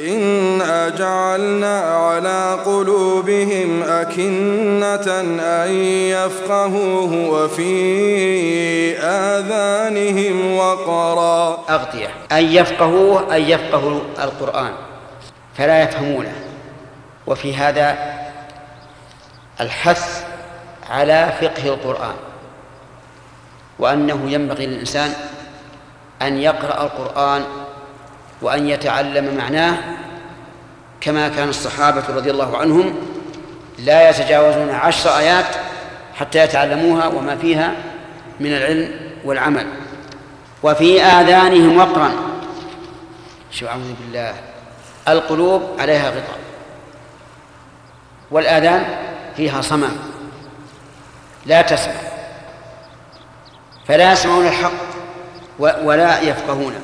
إنا جعلنا على قلوبهم أكنة أن يفقهوه وفي آذانهم وقرا. أغطية. أن يفقهوه أن يفقهوا القرآن. فلا يفهمونه. وفي هذا الحث على فقه القرآن. وأنه ينبغي للإنسان أن يقرأ القرآن وأن يتعلم معناه كما كان الصحابة رضي الله عنهم لا يتجاوزون عشر آيات حتى يتعلموها وما فيها من العلم والعمل. وفي آذانهم وقرا. شو أعوذ بالله. القلوب عليها غطاء. والآذان فيها صمم. لا تسمع. فلا يسمعون الحق ولا يفقهونه